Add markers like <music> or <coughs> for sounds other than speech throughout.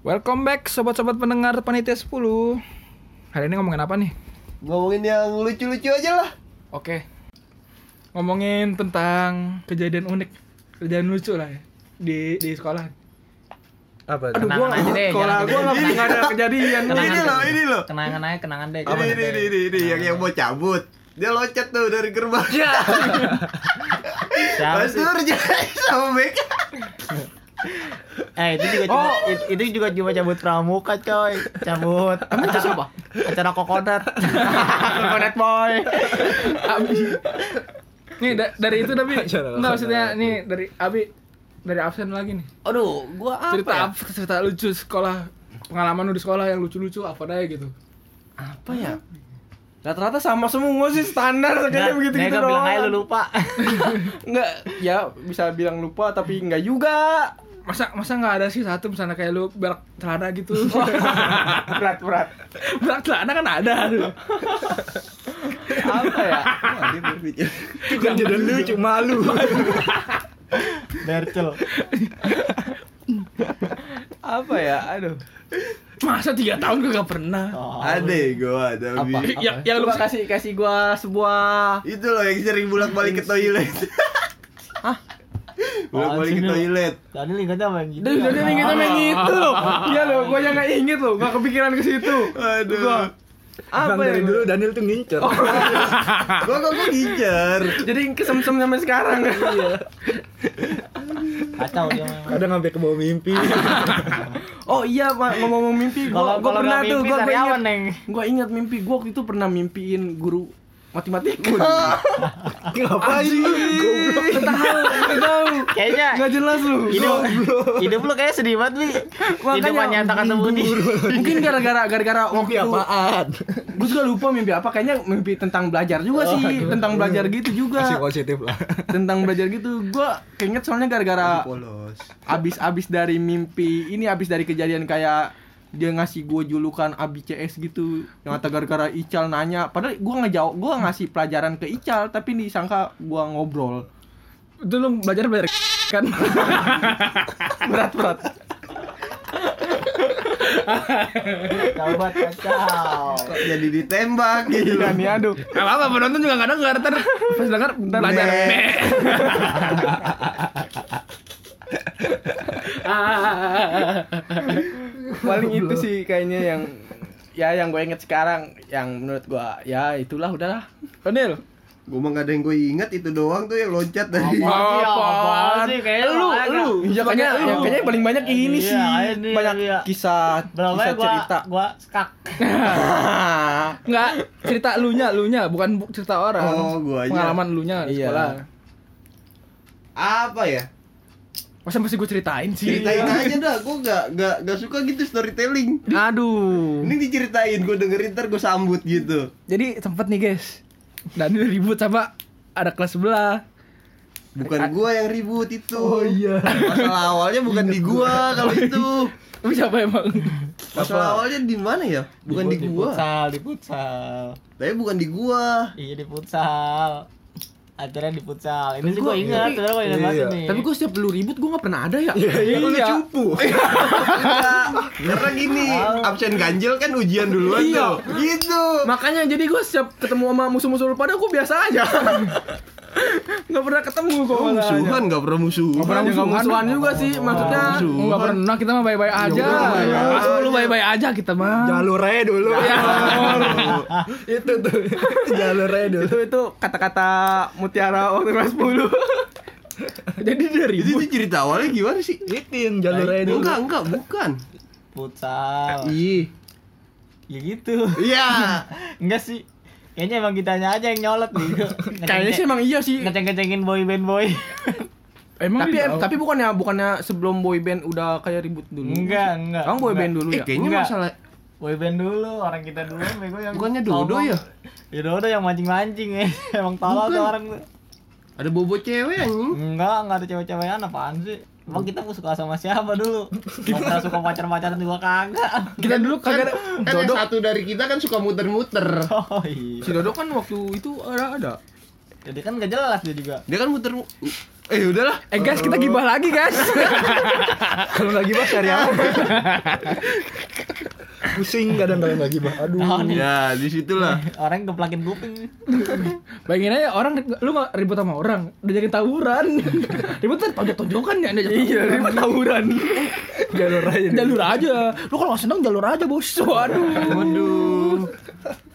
Welcome back sobat-sobat pendengar Panitia 10 Hari ini ngomongin apa nih? Ngomongin yang lucu-lucu aja lah. Oke Ngomongin tentang kejadian unik Kejadian lucu lah ya Di, di sekolah Apa? Aduh Kenangan gua aja deh, Sekolah jangan gua kejadian. nggak ada kejadian Kenangan Ini deh. loh, ini loh. Kenangan aja, kenangan deh. Ini, ini, ini, ini, ini, yang yang mau cabut. Dia loncat tuh dari gerbang. Siapa <laughs> Tur jadi <laughs> sama Beka. Eh, itu juga cuma it- itu juga cuma cabut pramuka, coy. Cabut. Acara siapa? Acara kokonat. <laughs> kokonat boy. Nih da- dari itu tapi Enggak maksudnya nih dari Abi Dari absen lagi nih Aduh, gua apa Cerita ya? cerita lucu sekolah Pengalaman lu di sekolah yang lucu-lucu apa aja gitu apa ya rata-rata sama semua sih standar kayaknya begitu gitu Nggak bilang aja lu doang. lupa. <laughs> nggak ya bisa bilang lupa tapi nggak juga. Masa masa nggak ada sih satu misalnya kayak lu berak celana gitu? <laughs> Berat berat. Berak celana kan ada. Apa ya? Bukan jadi lucu malu Bercel. apa ya? Aduh Masa tiga tahun gue gak pernah Oh, Ada gua tapi. Apa? yang, yang lu kasih kasih gua sebuah Itu loh yang sering bolak-balik ke toilet. <laughs> Hah? Bolak-balik ke toilet. Tadi ingatnya main gitu. Dan jadi ingetnya main gitu <laughs> loh Iya loh, gue yang gak inget loh, gak kepikiran ke situ Aduh. Gua, apa ya dulu Daniel tuh ngincer. Gua kok gua ngincer. jadi kesem-sem sampai sekarang <laughs> Kacau dia memang. Kadang sampai ke bawah mimpi. <laughs> oh iya Pak, ngomong-ngomong mimpi Kalau gua, gua kalau pernah tuh mimpi gua, gua sariawan, ingat Neng. gua ingat mimpi gua waktu itu pernah mimpiin guru matematika Ngapain lu? Gak tahu. Kayaknya Gak jelas lu. hidup hidup lu kayak sedih banget, Bi. Hidup Makanya- nyata kata Budi. Mungkin gara-gara gara-gara waktu apaan? gue juga lupa mimpi apa kayaknya mimpi tentang belajar juga sih tentang belajar gitu Masih juga positif lah. tentang belajar gitu gue keinget soalnya gara-gara Polos. abis-abis dari mimpi ini abis dari kejadian kayak dia ngasih gue julukan Abi CS gitu yang kata gara-gara Ical nanya. Padahal gue ngejawab gue ngasih pelajaran ke Ical tapi disangka gue ngobrol. Itu lu belajar-belajar kan? <laughs> Berat-berat Coba kacau. Kok jadi ditembak? Gitu. iya nih aduh. Gak apa-apa, penonton juga gak denger. Ntar pas denger belajar <laughs> itu sih kayaknya yang ya yang gue inget sekarang yang menurut gue ya itulah udahlah Daniel, Gua mah gak ada yang gue ingat itu doang tuh yang loncat dari. Apa sih? Apaan sih? Kayaknya lu banyak. lu ya kayaknya Lu. ya, kayaknya paling banyak ini Iya, sih ini, banyak iya. kisah Berapa kisah gua cerita gua skak. <laughs> Enggak, cerita elunya, elunya, bukan bu- cerita orang. Oh, guanya. Pengalaman elunya di Iya. sekolah. Apa ya? Masa mesti gue ceritain sih? Ceritain aja dah, gua gak, gak, gak suka gitu storytelling aduh Ini diceritain, gue dengerin ntar gue sambut gitu Jadi sempet nih guys. Daniel ribut sama ada kelas sebelah. Bukan gua yang ribut itu Oh iya Masalah awalnya bukan di gua kalau itu <laughs> Tapi siapa emang? Masalah awalnya di mana ya? Bukan di Di gua futsal, di futsal. Tapi bukan di gua Iya di futsal. Acaranya di futsal. Ini sih gua- gua ingat, sebenarnya gua ingat banget Iya. nih. tapi gue setiap lu ribut gue gak pernah ada ya Iya, lu Iya. cupu. Enggak <laughs> Karena gini Absen ganjil kan ujian duluan Iya. tuh Gitu makanya jadi gue setiap ketemu sama musuh-musuh lu pada gue biasa aja <laughs> nggak pernah ketemu kok Oh, musuhan gak pernah musuhan Gak pernah musuhan, musuhan juga sih maksudnya. Enggak pernah, kita mah baik-baik aja. Iya. Pas lu baik-baik aja kita mah. Jalur aja dulu. <laughs> itu tuh. Jalur aja dulu. itu itu kata-kata mutiara waktu kelas 10 <laughs> Jadi dari Itu, itu cerita awalnya gimana sih? Itin jalur aja dulu. Enggak, enggak, bukan futsal. Ih Ya gitu. Iya <laughs> Enggak sih. Kayaknya emang kitanya aja yang nyolot gitu. <laughs> kayaknya sih emang iya sih ngeceng-ngecengin boy band boy. Emang tapi dia tahu? tapi bukannya bukannya sebelum boy band udah kayak ribut dulu Enggak, enggak. Emang boy band dulu Eh ya kayaknya Enggak. masalah Boy band dulu, orang kita dulu bego yang Bukannya Dodo ya? Ya Dodo yang mancing-mancing ya. <laughs> Emang tolol tuh orang tuh. Ada bobo cewek anjing Enggak, enggak ada cewek-cewekan apaan sih? Emang kita mau suka sama siapa dulu? Pernah suka pacar-pacaran juga kagak. kita dulu kagak ada Kan yang satu dari kita kan suka muter-muter Oh iya. si Dodo kan waktu itu ada ada Jadi kan gak jelas dia juga. Dia kan muter Eh udahlah. Eh guys, kita gibah lagi guys. <laughs> Kalau nggak gibah cari apa? <laughs> Pusing kadang kalau nggak gibah. Aduh. Ya, di situlah. <laughs> Orang geplakin kuping. Bayangin aja orang lu nggak ribut sama orang, udah jadi tawuran. <laughs> ribut kan tonjok-tonjokan ya, iya, ribut tawuran. <laughs> Jalur aja. jalur aja. Lu kalau nggak seneng jalur aja bos. Waduh. Waduh.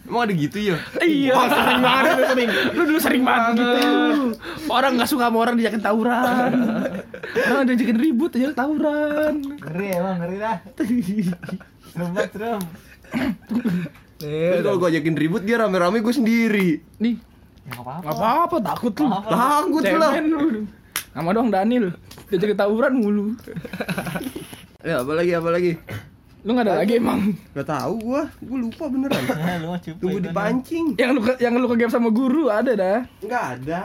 Emang ada gitu ya? Iya. sering banget lu sering. Lu dulu sering banget gitu. Orang nggak suka sama orang diajakin tawuran. Orang diajakin ribut aja tawuran. Ngeri emang, ngeri dah. Serem banget, serem. Terus kalau gue ajakin ribut dia rame-rame gue sendiri. Nih, Ya nggak apa-apa. nggak apa-apa takut lu. Takut lah. Nama doang Daniel. Diajakin tawuran mulu. Ya, apa lagi apa lagi? Lu nggak ada lagi emang. Gak tahu gua, gua lupa beneran. Ya, <laughs> lu mah cupu. Tunggu itu. dipancing. Yang lu ke- yang lu ke game sama guru ada dah. Enggak ada.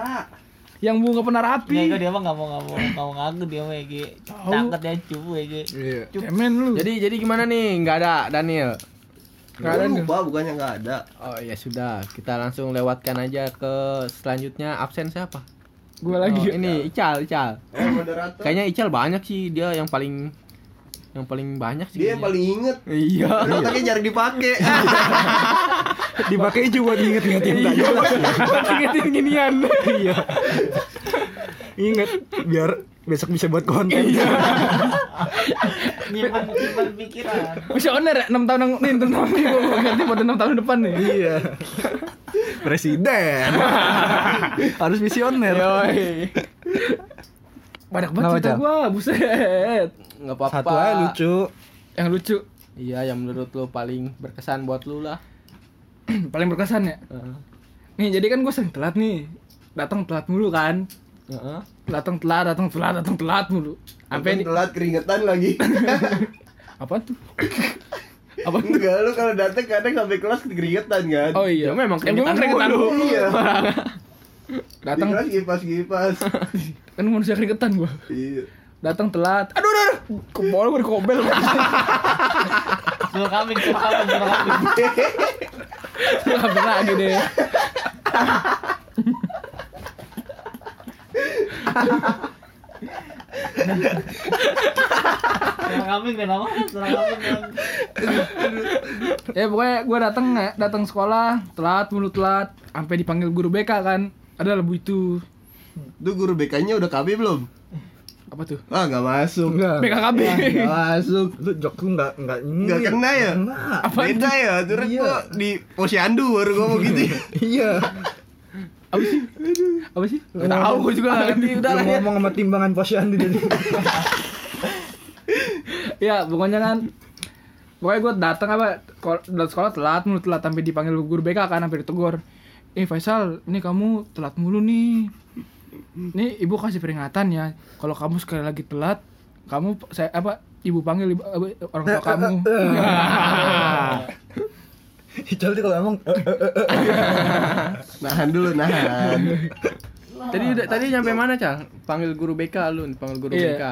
Yang bunga pernah Ya, rapi. itu dia mah nggak mau nggak mau nggak mau ngaku dia mah ya, Gi. Takut dia cupu ya, Gi. Iya. Cemen lu. Jadi jadi gimana nih? Nggak ada Daniel. Nggak ada lupa bukannya nggak ada. Oh ya sudah, kita langsung lewatkan aja ke selanjutnya absen siapa? Gua lagi. Oh, ini Ical, Ical. Eh, moderator. Kayaknya Ical banyak sih dia yang paling yang paling banyak sih. Dia yang paling inget. Iya. Otaknya jarang dipakai. <laughs> Dipakai juga buat inget-ingetin nggak jelas. Ingetin ginian. Iya. Ingat biar besok bisa buat konten. Nyimpan nyimpan pikiran. Visioner ya 6 tahun yang nih 6 tahun nih gua mau ganti buat 6 tahun depan nih. Iya. Presiden. Harus visioner. Banyak banget cerita gua, buset. Nggak apa-apa. Satu aja lucu. Yang lucu, Iya, yang menurut lu paling berkesan buat lu lah. <clears throat> paling berkesan ya. Heeh. Nih, jadi kan gua sering telat nih. Datang telat mulu kan. Heeh. Datang telat, datang telat, datang telat mulu. Sampai telat keringetan lagi. <laughs> apa tuh? apa? Enggak, lu kalau datang kadang sampai kelas keringetan kan. Oh iya. Ya, memang Ya, gua kan keringetan mulu. mulu. Iya. <laughs> Datang Di kelas kipas-kipas. <laughs> kan manusia keringetan gua. Iya. Datang telat. Aduh, aduh, aduh. Kepala gua dikobel. <laughs> Suruh kambing, suruh kambing, suruh kambing. Sampai lagi deh. Suruh kambing dan apa? Suruh kambing dan ya pokoknya gue datang datang sekolah telat mulu telat sampai dipanggil guru BK kan ada lebu itu Tuh guru BK-nya udah KB belum? Apa tuh Ah, enggak masuk. Enggak. BKKB Enggak <laughs> masuk. Lu jok lu enggak enggak ini. Enggak kena ya? Enggak. Beda ya, terus Iya. gua di posyandu baru ngomong gitu. ya. <laughs> Iya. apa sih apa sih nggak tahu gue juga nggak ngerti <laughs> udah lah ya ngomong sama timbangan posyandu jadi. ya pokoknya kan pokoknya gue datang apa dari sekolah telat mulu telat sampai dipanggil guru BK kan sampai ditegur eh Faisal ini kamu telat mulu nih ini ibu kasih peringatan ya kalau kamu sekali lagi telat kamu saya apa ibu panggil ibu, orang tua kamu <laughs> Ical tuh kalau ngomong eh, eh, eh. <laughs> Nahan dulu, nahan. <laughs> Tadi udah- tadi nyampe mana, Cal? Panggil guru BK lu, panggil guru Iya. BK.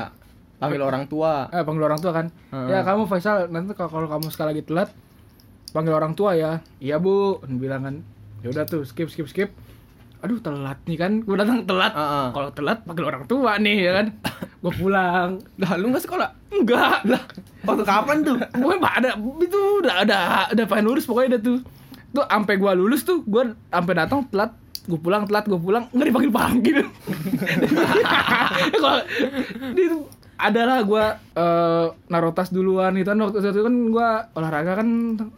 Panggil orang tua. eh panggil orang tua kan Heeh. ya kamu Faisal nanti kalau kalau kamu sekali lagi telat panggil orang tua ya iya bu bilang kan ya udah tuh skip skip skip aduh telat nih kan gue datang telat. Heeh. kalau telat panggil orang tua nih ya kan. Gue pulang. Lah, lu nggak sekolah? enggak. Lah Waktu kapan tuh? pokoknya Pak, ada itu udah ada udah pengen lulus pokoknya udah tuh. Tuh sampai gua lulus tuh gua sampai datang telat. Gue pulang telat gue pulang. Nggak dipanggil panggil. Kalau itu adalah gue naruh tas duluan itu kan. Waktu itu kan gue olahraga kan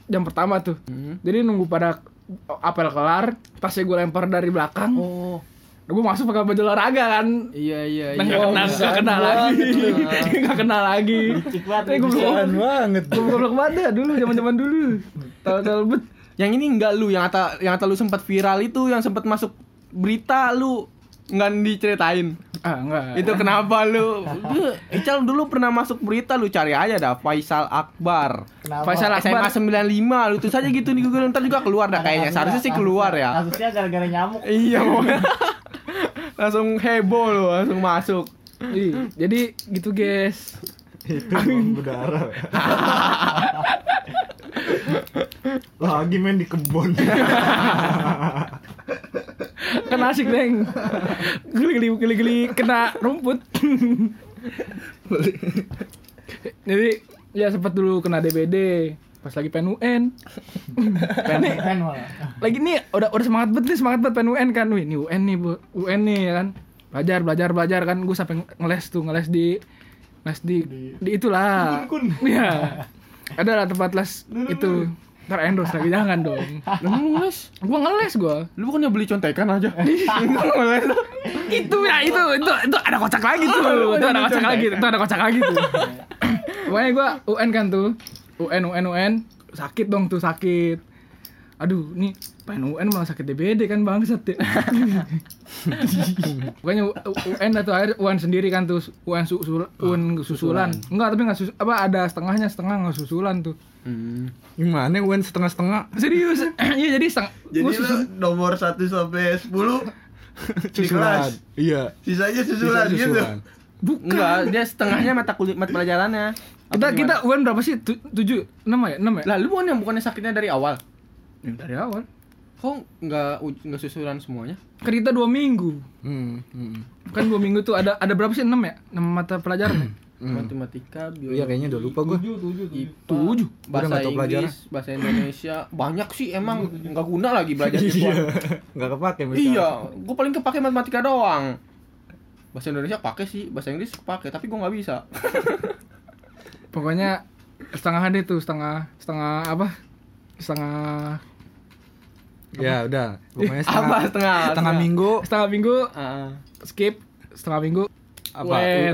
jam pertama tuh. Hmm. jadi nunggu pada apel kelar tasnya gue lempar dari belakang Oh. gue masuk pakai baju olahraga kan Iya, iya, Nah, iya. nggak kena, nggak <laughs> kena lagi, nggak kena lagi. Licik banget, Eh, gue Keren banget. goblok banget ya dulu, zaman zaman dulu. Tahu tahu bet. Yang ini enggak lu, yang kata yang kata lu sempat viral itu yang sempat masuk berita lu nggak diceritain. Ah enggak. Itu kenapa lu? Lu, Ical dulu pernah masuk berita lu cari aja dah Faisal Akbar. Kenapa? Faisal Akbar. SMA 95 lu tulis aja gitu di Google ntar juga keluar dah kayaknya. Seharusnya sih keluar ya. Kasusnya gara-gara nyamuk. Iya langsung heboh lu, langsung masuk. Ih, Jadi gitu guys. Itu berdarah. Lagi main di kebun. <laughs> Asik deng geli-geli geli-geli kena rumput. Jadi ya sempat dulu kena DBD pas lagi pengen UN malah. lagi nih udah udah semangat banget nih semangat banget pengen UN kan. Wih ini UN nih bu. UN nih ya kan. Belajar belajar belajar kan. Gue sampai ngeles tuh ngeles di les di di, itulah. Iya. Ada lah tempat les itu ntar endorse lagi jangan dong. <laughs> Lu ngeles? gue ngeles gue Lu bukannya beli contekan aja? <laughs> itu ya itu itu itu ada kocak lagi tuh. Itu ada kocak lagi itu ada kocak lagi tuh. <laughs> Pokoknya gue UN kan tuh. UN UN UN. Sakit dong tuh sakit. Aduh nih pengen UN malah sakit DBD kan bangsat ya. Pokoknya UN atau akhir UN sendiri kan tuh UN susul UN susulan. Enggak tapi nggak sus apa ada setengahnya setengah nggak susulan tuh Gimana UN setengah-setengah? serius <coughs> <coughs> iya jadi setengah Jadi lu nomor 1 sampai 10 di kelas. Iya. Sisanya susulan Bisa gitu. susulan. Enggak, dia setengahnya mata kulit mata pelajarannya. kita kita UN berapa sih Tu- tujuh enam ya enam ya Lah, lu bukannya bukannya sakitnya dari awal? Ya, dari awal Kok nggak uj- nggak susulan semuanya? kan kita dua minggu Hmm, hmm. kan dua minggu tuh ada ada berapa sih enam ya enam mata pelajaran ya? <clears throat> Matematika, biologi. Iya kayaknya udah lupa gua. IPA, Tujuh. Udah bahasa nggak tahu pelajaran. Inggris, bahasa Indonesia, banyak sih emang nggak guna lagi belajar gituan. <laughs> Enggak kepake Iya, gue paling kepake matematika doang. Bahasa Indonesia pakai sih, bahasa Inggris pakai, tapi gue nggak bisa. <laughs> pokoknya setengah hari tuh setengah setengah apa setengah Ya udah. Pokoknya <laughs> Apa setengah, setengah? setengah minggu setengah minggu Ah. skip setengah minggu Apa? UN.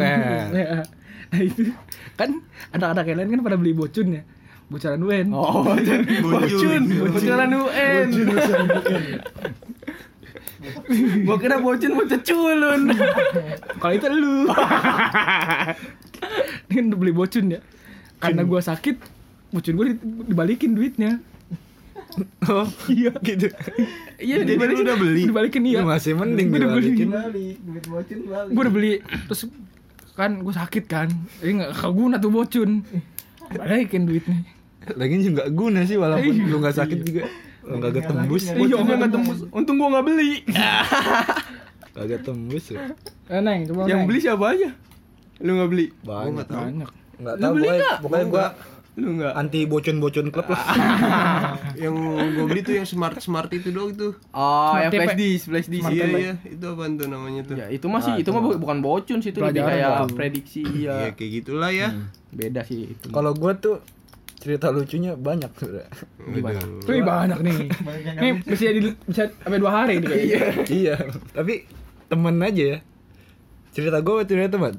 UN. Nah <laughs> itu kan anak-anak yang lain kan pada beli bocun ya bocoran UN Oh, <laughs> bocun, bocoran UN. <laughs> Gua kira bocun bocun culun. kalau itu lu ini kan udah beli bocun ya karena gua sakit bocun gua di- dibalikin duitnya Oh, iya gitu. iya Jadi lu udah beli? dibalikin iya masih mending Gua udah beli dibalikin. Balik, duit bocin balik. gue udah beli terus kan gue sakit kan jadi nggak keguna tuh bocun balikin duitnya Lagi juga nggak guna sih walaupun Iya. lu nggak sakit juga. Lu Nggak tembus. Iya, Boconnya nggak tembus. Untung gua nggak beli. <laughs> Kagak tembus ya. eh, neng coba Yang Neng. beli siapa aja? Lu nggak beli? Banyak. banyak Enggak Lu tahu beli nggak? pokoknya gua Lu nggak? anti bocon-bocon klub lah. <laughs> Yang gue beli tuh yang smart smart itu doang tuh. Oh, Smart yang flash disk, flash disk. Iya iya, itu apaan tuh namanya tuh? Ya, itu masih itu mah bu- bukan bocun sih itu lebih kayak tuh. prediksi Iya ya. kayak gitulah ya. Beda sih itu. Kalau gua tuh cerita lucunya banyak sebenarnya. Gimana? Wih banyak nih <laughs> Nih bisa jadi bisa sampai dua hari nih kayaknya iya, tapi temen aja ya. Cerita gua cerita teman.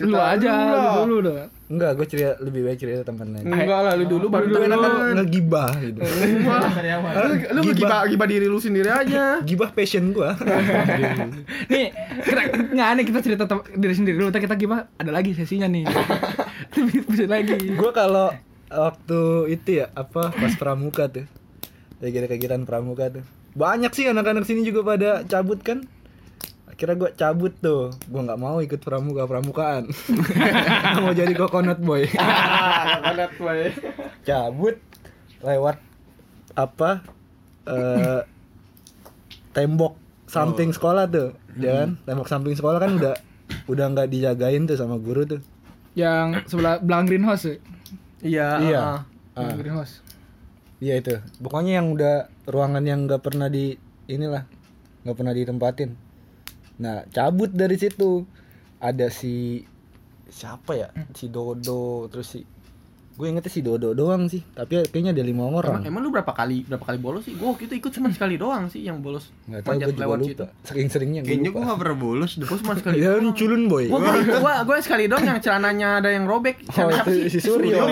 Lu aja lu dulu dah Enggak, gua cerita lebih baik cerita temen aja. Enggak lah lu dulu baru Lu enak kan ngegibah gitu. <laughs> Karyawan. Lu gibah gibah diri lu sendiri aja. Gibah passion gua. <laughs> Nih kita nggak nih kita cerita diri sendiri dulu kita gimana ada lagi sesinya nih <laughs> bisa lagi gua kalau waktu itu ya apa pas pramuka tuh. Lagi ada kegiatan pramuka tuh. Banyak sih anak-anak sini juga pada cabut kan. Akhirnya gua cabut tuh, gua nggak mau ikut pramuka pramukaan, <laughs> mau jadi coconut boy. <laughs> Ada gue. cabut lewat apa eh tembok samping sekolah tuh ya kan? Tembok samping sekolah kan udah udah nggak dijagain tuh sama guru tuh. Yang sebelah belakang greenhouse ya? Iya. Iya. Belakang Ah, greenhouse. Iya itu. Pokoknya yang udah ruangan yang nggak pernah di inilah nggak pernah ditempatin nah cabut dari situ ada si siapa ya si Dodo terus si gue ingetnya si Dodo doang sih tapi kayaknya ada lima Emang, orang emang lu berapa kali berapa kali bolos sih? Gua waktu itu ikut cuma sekali doang sih yang bolos. nggak tahu gue juga lewat lupa situ. sering seringnya gue Kayaknya gue gak pernah bolos. Gua cuma sekali. ya lu culun boy Gua, gua, gua sekali doang yang celananya ada yang robek. Oh, itu si Suryo.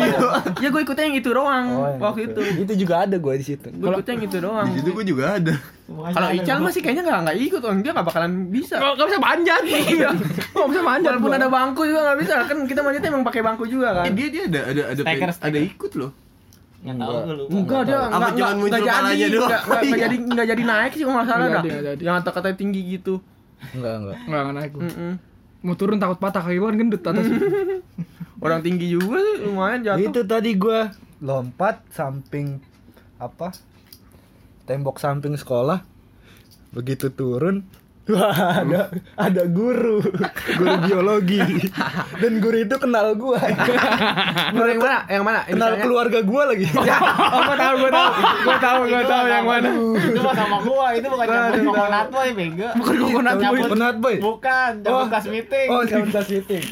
Ya gua ikutnya yang itu doang Oh, yang waktu itu. Itu juga ada gua di situ. Gua ikutnya yang itu doang. Di situ gue juga ada. Kalau Ical masih kayaknya nggak nggak ikut, orang dia nggak bakalan bisa. Nggak nggak bisa manjat Iya <laughs> Nggak bisa manjat Walaupun ada bangku juga nggak bisa, kan kita manjatnya emang pakai bangku juga kan. Eh dia dia ada ada ada Staker, ada staker. ikut loh. Nggak tahu gue lupa. Enggak dia enggak enggak muncul enggak jadi enggak enggak enggak jadi enggak jadi naik sih kalau nggak salah Nggak dah. Yang kata-kata tinggi gitu. Enggak, enggak. Nggak nggak naik. Mm-mm. Mau turun takut patah kaki kan gendut atas <laughs> Orang tinggi juga sih lumayan jatuh. Itu tadi gua lompat samping apa? Tembok samping sekolah. begitu turun wah ada ada guru <laughs> guru biologi dan guru itu kenal gua <laughs> Guru yang mana? Yang mana? kenal keluarga gua lagi Oh, gua tahu, gua tahu. Gua tahu, gua tahu yang mana. Itu mah sama gua, itu bukan cabut kokonat boy, bego. Bukan kokonat boy. Kokonat boy? Bukan, kelas meeting. oh dapat kelas meeting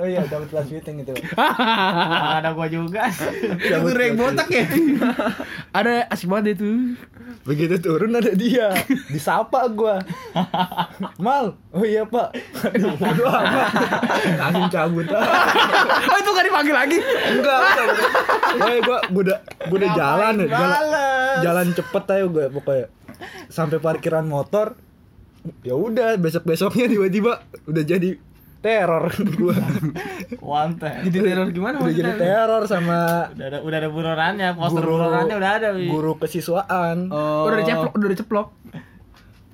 oh iya dapat kelas meeting itu. <laughs> Ada gua juga. Itu yang botak ya? <laughs> Ada asik banget itu. begitu turun ada dia. Disapa gua. Mal. Oh iya pak. Aduh bodo amat. Langsung cabut. <laughs> Oh itu gak dipanggil lagi. enggak enggak gua gua udah gua udah jalan ya jalan, jalan cepet aja gue pokoknya. Sampai parkiran motor ya udah besok besoknya tiba-tiba udah jadi teror gua Wanted. Jadi teror gimana? udah jadi teror sama Udah ada udah ada burorannya, poster Guru- burorannya udah ada, Wi. guru kesiswaan Oh. Udah diceplok, udah diceplok.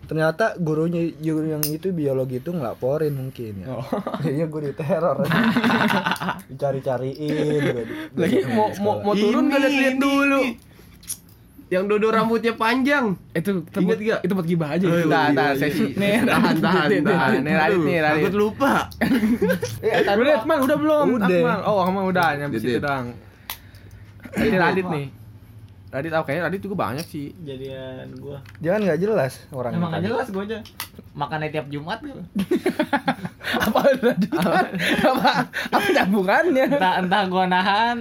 ternyata gurunya guru yang itu biologi itu ngelaporin mungkin ya kayaknya gue diteror <laughs> dicari-cariin. Lagi mau mau mau turun gak lihat ini, dulu. Yang dodo rambutnya panjang. Itu Ingat gak? Itu buat gibah aja. Oh. Nah, nah, sesi. Nih, Tahan, tahan, tahan. nih, Radit nih, Radit. Takut lupa. <laughs> Eh, udah, Akmal, udah belum? Udah. Akmal. Oh, Akmal udah, nyampe Udah, situ Dit. doang. Ini Radit nih. Radit, oh, kayaknya Radit juga banyak sih. Jadian gua. jangan nggak jelas orang Emang gak jelas gua aja. Makannya tiap Jumat gitu. <laughs> apa lanjutan? apa apa nyambungannya? Entah entah gua nahan.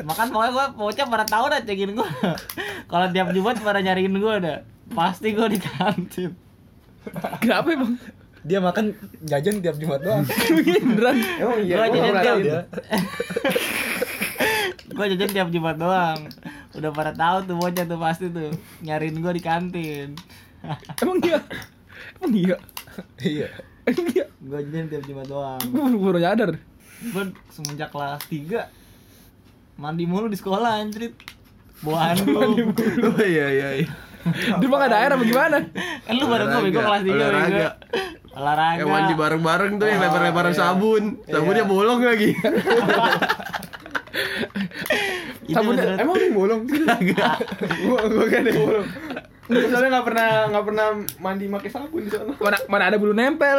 Makan pokoknya gua bocah pada tahu dah cekin gua. <laughs> Kalau tiap Jumat pada nyariin gua dah. Pasti gua di kantin. Kenapa emang? dia makan jajan tiap jumat doang <laughs> Beneran. Emang iya, gua jajan tiap <laughs> Gua jajan tiap Jumat doang. Udah pada tahu tuh bocah tuh pasti tuh nyariin gua di kantin. Emang iya? Emang iya? iya Emang iya? Gua jajan tiap Jumat doang. Gue baru, baru nyadar. Gua semenjak kelas 3 mandi mulu di sekolah anjrit. Bawa handuk. <laughs> Oh iya iya iya. Dia mah gak ada air apa gimana? Kan lu bareng gua bego kelas 3 bego. olahraga. Olahraga. Yang mandi bareng-bareng tuh yang Oh, lebar-lebaran iya. sabun. Sabunnya <laughs> bolong lagi. Sabunnya- Emang yang bolong? gua gua kan ada yang bolong. <laughs> Gua soalnya nggak pernah nggak pernah mandi pakai sabun di sana. Mana, mana ada bulu nempel?